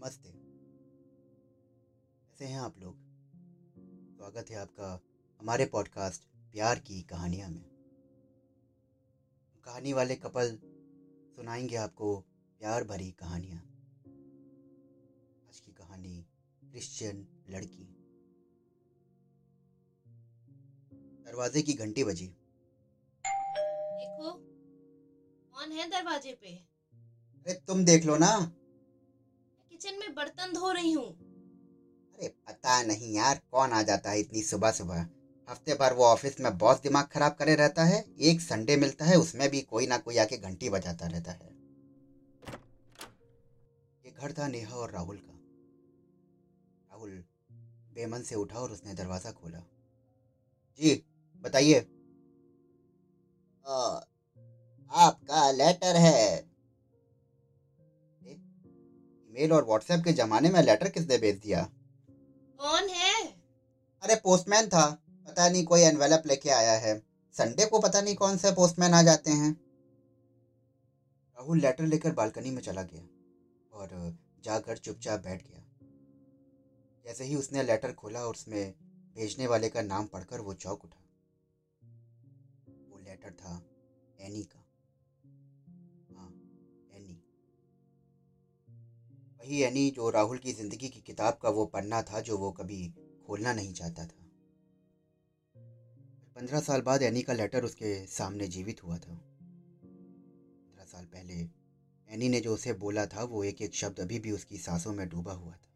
नमस्ते कैसे हैं आप लोग। स्वागत है आपका हमारे पॉडकास्ट प्यार की कहानियाँ में। कहानी वाले कपल सुनाएँगे आपको प्यार भरी कहानियाँ। आज की कहानी क्रिश्चियन लड़की। दरवाजे की घंटी बजी। देखो कौन है दरवाजे पे? अरे तुम देख लो ना। किचन में बर्तन धो रही हूँ। अरे पता नहीं यार कौन आ जाता है इतनी सुबह सुबह हफ़्ते भर वो ऑफ़िस में बहुत दिमाग खराब करे रहता है एक संडे मिलता है उसमें भी कोई ना कोई आके घंटी बजाता रहता है। ये घर था नेहा और राहुल का। राहुल बेमन से उठा और उसने दरवाज़ा खोला। जी बताइए। आपका लेटर है। ईमेल और व्हाट्सएप के जमाने में लेटर किसने भेज दिया? कौन है? अरे पोस्टमैन था। पता नहीं कोई एनवेलप लेके आया है। संडे को पता नहीं कौन से पोस्टमैन आ जाते हैं। राहुल लेटर लेकर बालकनी में चला गया और जाकर चुपचाप बैठ गया। जैसे ही उसने लेटर खोला और उसमें भेजने वाले का नाम पढ़कर वो चौक उठा। वो लेटर था एनी का। वही एनी जो राहुल की ज़िंदगी की किताब का वो पन्ना था जो वो कभी खोलना नहीं चाहता था। पंद्रह साल बाद एनी का लेटर उसके सामने जीवित हुआ था। पंद्रह साल पहले एनी ने जो उसे बोला था, वो एक एक शब्द अभी भी उसकी सांसों में डूबा हुआ था।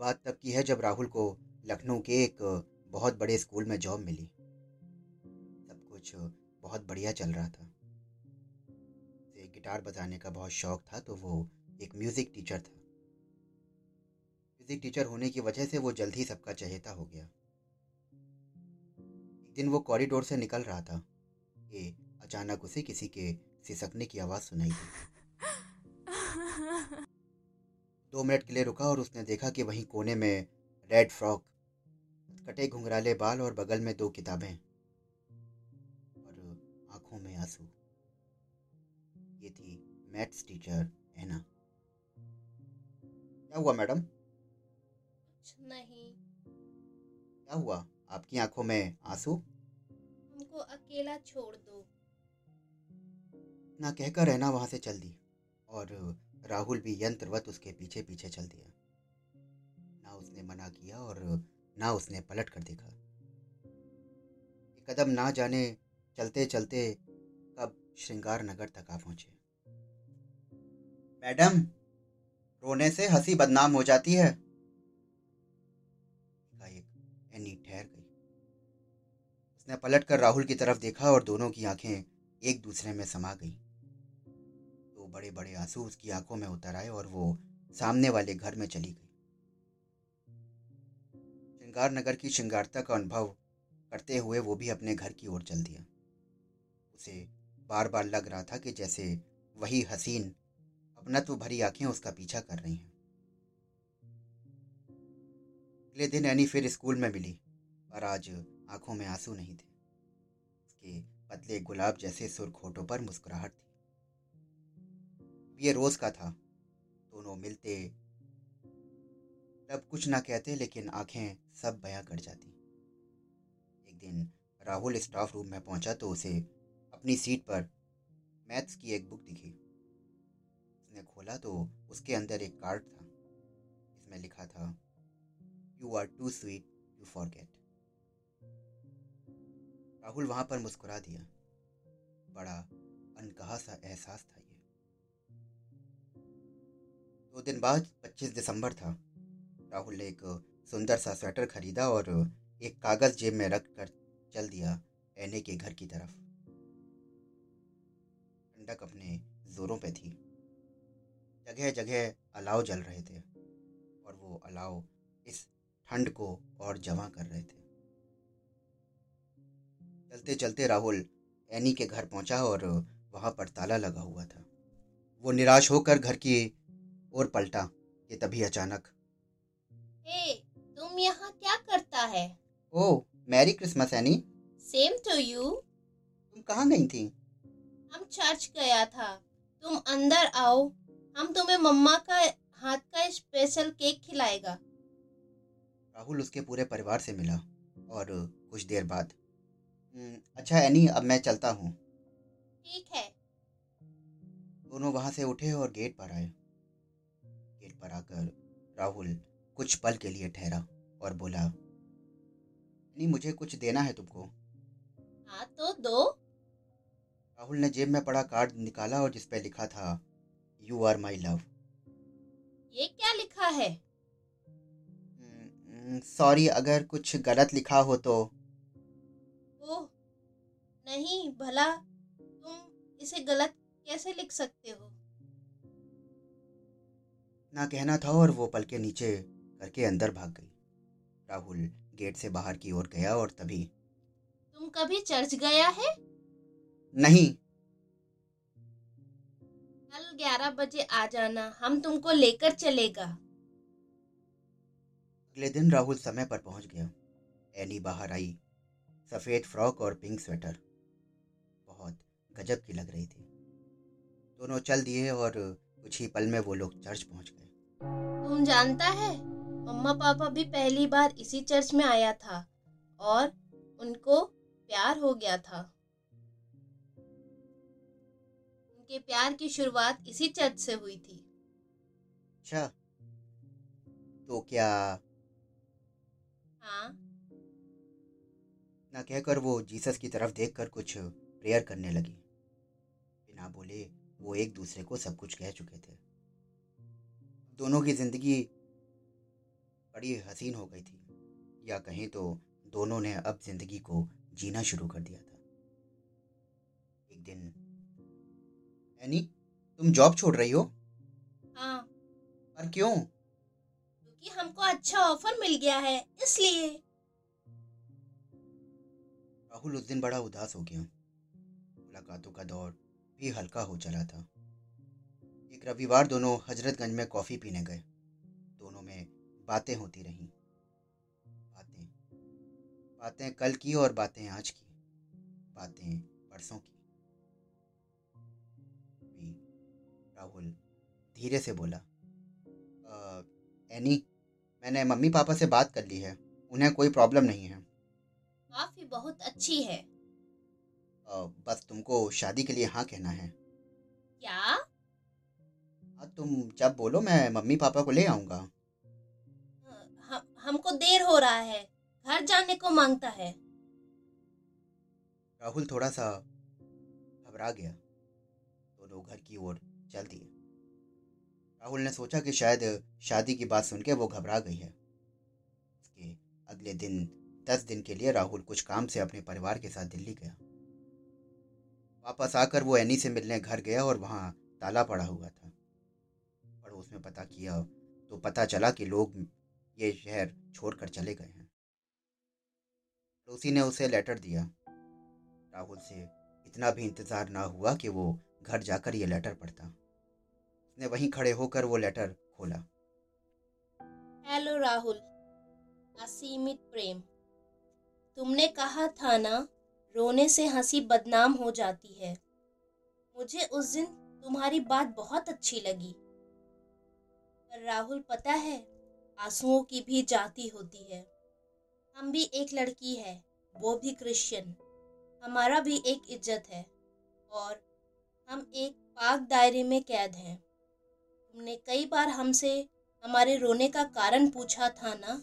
बात तब की है जब राहुल को लखनऊ के एक बहुत बड़े स्कूल में जॉब मिली। सब कुछ बहुत बढ़िया चल रहा था। गिटार बजाने का बहुत शौक था तो वो एक म्यूज़िक टीचर था। म्यूज़िक टीचर होने की वजह से वो जल्द ही सबका चहेता हो गया। एक दिन वो कॉरिडोर से निकल रहा था, कि अचानक उसे किसी के सिसकने की आवाज़ सुनाई दी। दो मिनट के लिए रुका और उसने देखा कि वहीं कोने में रेड फ्रॉक कटे घुंघराले बाल और बगल में दो किताबें और आँखों में आँसू। ये थी मैथ्स टीचर एना क्या हुआ मैडम? नहीं। क्या हुआ? आपकी आँखों में आँसू? हमको अकेला छोड़ दो। ना कहकर रहना वहाँ से चल दी। और राहुल भी यंत्रवत उसके पीछे पीछे चल दिया। ना उसने मना किया और ना उसने पलट कर देखा। कदम ना जाने चलते चलते श्रृंगार नगर तक आ पहुँचे। मैडम, रोने से हँसी बदनाम हो जाती है। एनी ठहर गई। उसने पलट कर राहुल की तरफ़ देखा और दोनों की आँखें एक दूसरे में समा गई। दो तो बड़े बड़े आँसू उसकी आँखों में उतर आए और वो सामने वाले घर में चली गई। श्रृंगार नगर की श्रृंगारता का अनुभव करते हुए वो भी अपने घर की ओर चल दिया। उसे बार बार लग रहा था कि जैसे वही हसीन अपनत्व भरी आँखें उसका पीछा कर रही हैं। अगले दिन एनी फिर स्कूल में मिली, पर आज आँखों में आँसू नहीं थे। उसके पतले गुलाब जैसे सुर्ख होठों पर मुस्कुराहट थी। ये रोज का था। दोनों मिलते, तब कुछ ना कहते, लेकिन आँखें सब बयां कर जाती। एक दिन राहुल स्टाफ रूम में पहुँचा तो उसे अपनी सीट पर मैथ्स की एक बुक दिखी। उसने खोला तो उसके अंदर एक कार्ड था। इसमें लिखा था you are too sweet to forget Rahul वहाँ पर मुस्कुरा दिया। बड़ा अनकहा सा एहसास था ये। दो दिन बाद 25 दिसंबर था। राहुल ने एक सुंदर सा स्वेटर खरीदा और एक कागज़ जेब में रख कर चल दिया एने के घर की तरफ़। ठंडक अपने जोरों पे थी। जगह जगह अलाव जल रहे थे और वो अलाव इस ठंड को और जमा कर रहे थे। चलते चलते राहुल एनी के घर पहुँचा और वहाँ पर ताला लगा हुआ था। वो निराश होकर घर की ओर पलटा कि तभी अचानक हे तुम यहाँ क्या करता है? ओ merry Christmas Annie. Same to you तुम कहाँ गई थी? हम चर्च गया था। तुम अंदर आओ। हम तुम्हें मम्मा का हाथ का स्पेशल केक खिलाएगा। राहुल उसके पूरे परिवार से मिला और कुछ देर बाद "हम्म, अच्छा एनी अब मैं चलता हूँ। ठीक है। दोनों वहाँ से उठे और गेट पर आए। गेट पर आकर राहुल कुछ पल के लिए ठहरा और बोला नहीं मुझे कुछ देना है तुमको? हाँ तो दो। राहुल ने जेब में पड़ा कार्ड निकाला और जिसपे लिखा था यू आर माई लव ये क्या लिखा है? सॉरी अगर कुछ गलत लिखा हो तो। ओह नहीं भला तुम इसे गलत कैसे लिख सकते हो? ना कहना था और वो पल के नीचे करके अंदर भाग गई। राहुल गेट से बाहर की ओर गया और तभी तुम कभी चर्च गया है? नहीं। कल ग्यारह बजे आ जाना हम तुमको लेकर चलेगा। अगले दिन राहुल समय पर पहुँच गया। एनी बाहर आई। सफ़ेद फ्रॉक और पिंक स्वेटर। बहुत गजब की लग रही थी। दोनों चल दिए और कुछ ही पल में वो लोग चर्च पहुँच गए। तुम जानता है मम्मा पापा भी पहली बार इसी चर्च में आया था और उनको प्यार हो गया था। उनके प्यार की शुरुआत इसी चर्च से हुई थी। अच्छा। तो क्या? हाँ। ना कहकर वो जीसस की तरफ़ देखकर कुछ प्रेयर करने लगी। बिना बोले वो एक दूसरे को सब कुछ कह चुके थे। दोनों की ज़िंदगी बड़ी हसीन हो गई थी। या कहें तो दोनों ने अब ज़िंदगी को जीना शुरू कर दिया था। एक दिन एनी तुम जॉब छोड़ रही हो? हाँ। पर क्यों? क्योंकि हमको अच्छा ऑफ़र मिल गया है इसलिए। राहुल उस दिन बड़ा उदास हो गया। मुलाकातों का दौर भी हल्का हो चला था। एक रविवार दोनों हजरतगंज में कॉफ़ी पीने गए। दोनों में बातें होती रहीं। बातें। बातें कल की और बातें आज की। बातें परसों की। धीरे से बोला "अ, एनी मैंने मम्मी पापा से बात कर ली है उन्हें कोई प्रॉब्लम नहीं है। काफ़ी बहुत अच्छी है। अ, बस तुमको शादी के लिए हाँ कहना है। क्या? हाँ तुम जब बोलो मैं मम्मी पापा को ले आऊँगा। हम हमको देर हो रहा है घर जाने को माँगता है। राहुल थोड़ा सा घबरा गया। दोनों घर की ओर चल दिए। राहुल ने सोचा कि शायद शादी की बात सुन के वो घबरा गई है। उसके अगले दिन, दस दिन के लिए राहुल कुछ काम से अपने परिवार के साथ दिल्ली गया। वापस आकर वो एनी से मिलने घर गया और वहाँ ताला पड़ा हुआ था। पड़ोस में पता किया तो पता चला कि लोग ये शहर छोड़कर चले गए हैं। पड़ोसी ने उसे लेटर दिया। राहुल से इतना भी इंतज़ार ना हुआ कि वो घर जाकर ये लेटर पढ़ता। उसने वहीं खड़े होकर वो लेटर खोला। हेलो राहुल, असीमित प्रेम। तुमने कहा था ना, रोने से हँसी बदनाम हो जाती है। मुझे उस दिन तुम्हारी बात बहुत अच्छी लगी। पर राहुल, पता है, आंसुओं की भी जाति होती है। हम भी एक लड़की है, वो भी क्रिश्चियन। हमारा भी एक इज़्ज़त है, और हम एक पाक दायरे में कैद हैं। तुमने कई बार हमसे हमारे रोने का कारण पूछा था ना।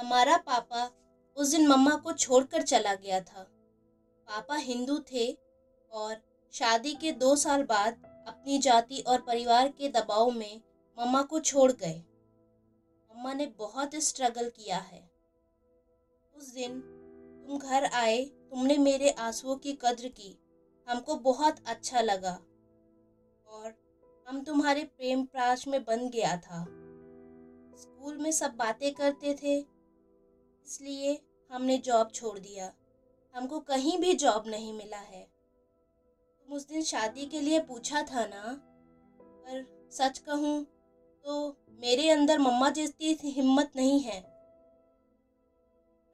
हमारा पापा उस दिन मम्मा को छोड़कर चला गया था। पापा हिंदू थे और शादी के दो साल बाद अपनी जाति और परिवार के दबाव में मम्मा को छोड़ गए। मम्मा ने बहुत स्ट्रगल किया है। उस दिन तुम घर आए, तुमने मेरे आंसुओं की कद्र की। हमको बहुत अच्छा लगा। हम तुम्हारे प्रेम प्राश में बन गया था। स्कूल में सब बातें करते थे, इसलिए हमने जॉब छोड़ दिया। हमको कहीं भी जॉब नहीं मिला है। तुम उस दिन शादी के लिए पूछा था ना? पर सच कहूँ तो मेरे अंदर मम्मा जैसी हिम्मत नहीं है।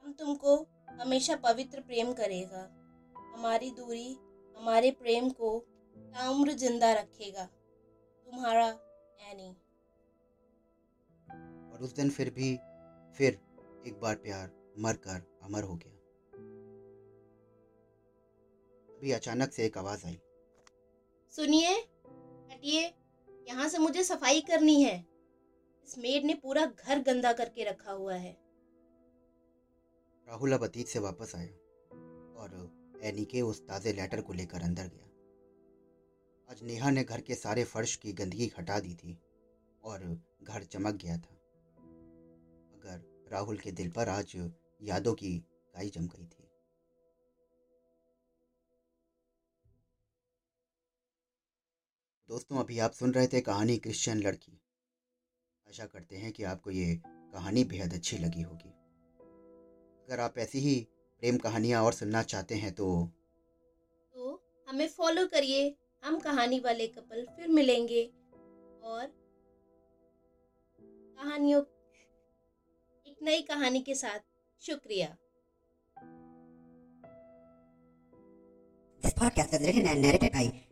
हम तुमको हमेशा पवित्र प्रेम करेगा। हमारी दूरी, हमारे प्रेम को ताम्र ज़िंदा रखेगा। तुम्हारा एनी। और उस दिन फिर भी फिर एक बार प्यार मर कर अमर हो गया। अभी अचानक से एक आवाज़ आई। सुनिए हटिए यहाँ से मुझे सफ़ाई करनी है। इस मेड ने पूरा घर गंदा करके रखा हुआ है। राहुल अब अतीत से वापस आया और एनी के उस ताज़े लेटर को लेकर अंदर गया। आज नेहा ने घर के सारे फर्श की गंदगी हटा दी थी और घर चमक गया था। मगर राहुल के दिल पर आज यादों की काई जम गई थी। दोस्तों, अभी आप सुन रहे थे कहानी क्रिश्चियन लड़की। आशा करते हैं कि आपको ये कहानी बेहद अच्छी लगी होगी। अगर आप ऐसी ही प्रेम कहानियाँ और सुनना चाहते हैं तो तो हमें फॉलो करिए। हम कहानी वाले कपल फिर मिलेंगे और कहानियों, एक नई कहानी के साथ शुक्रिया। This podcast is written and narrated by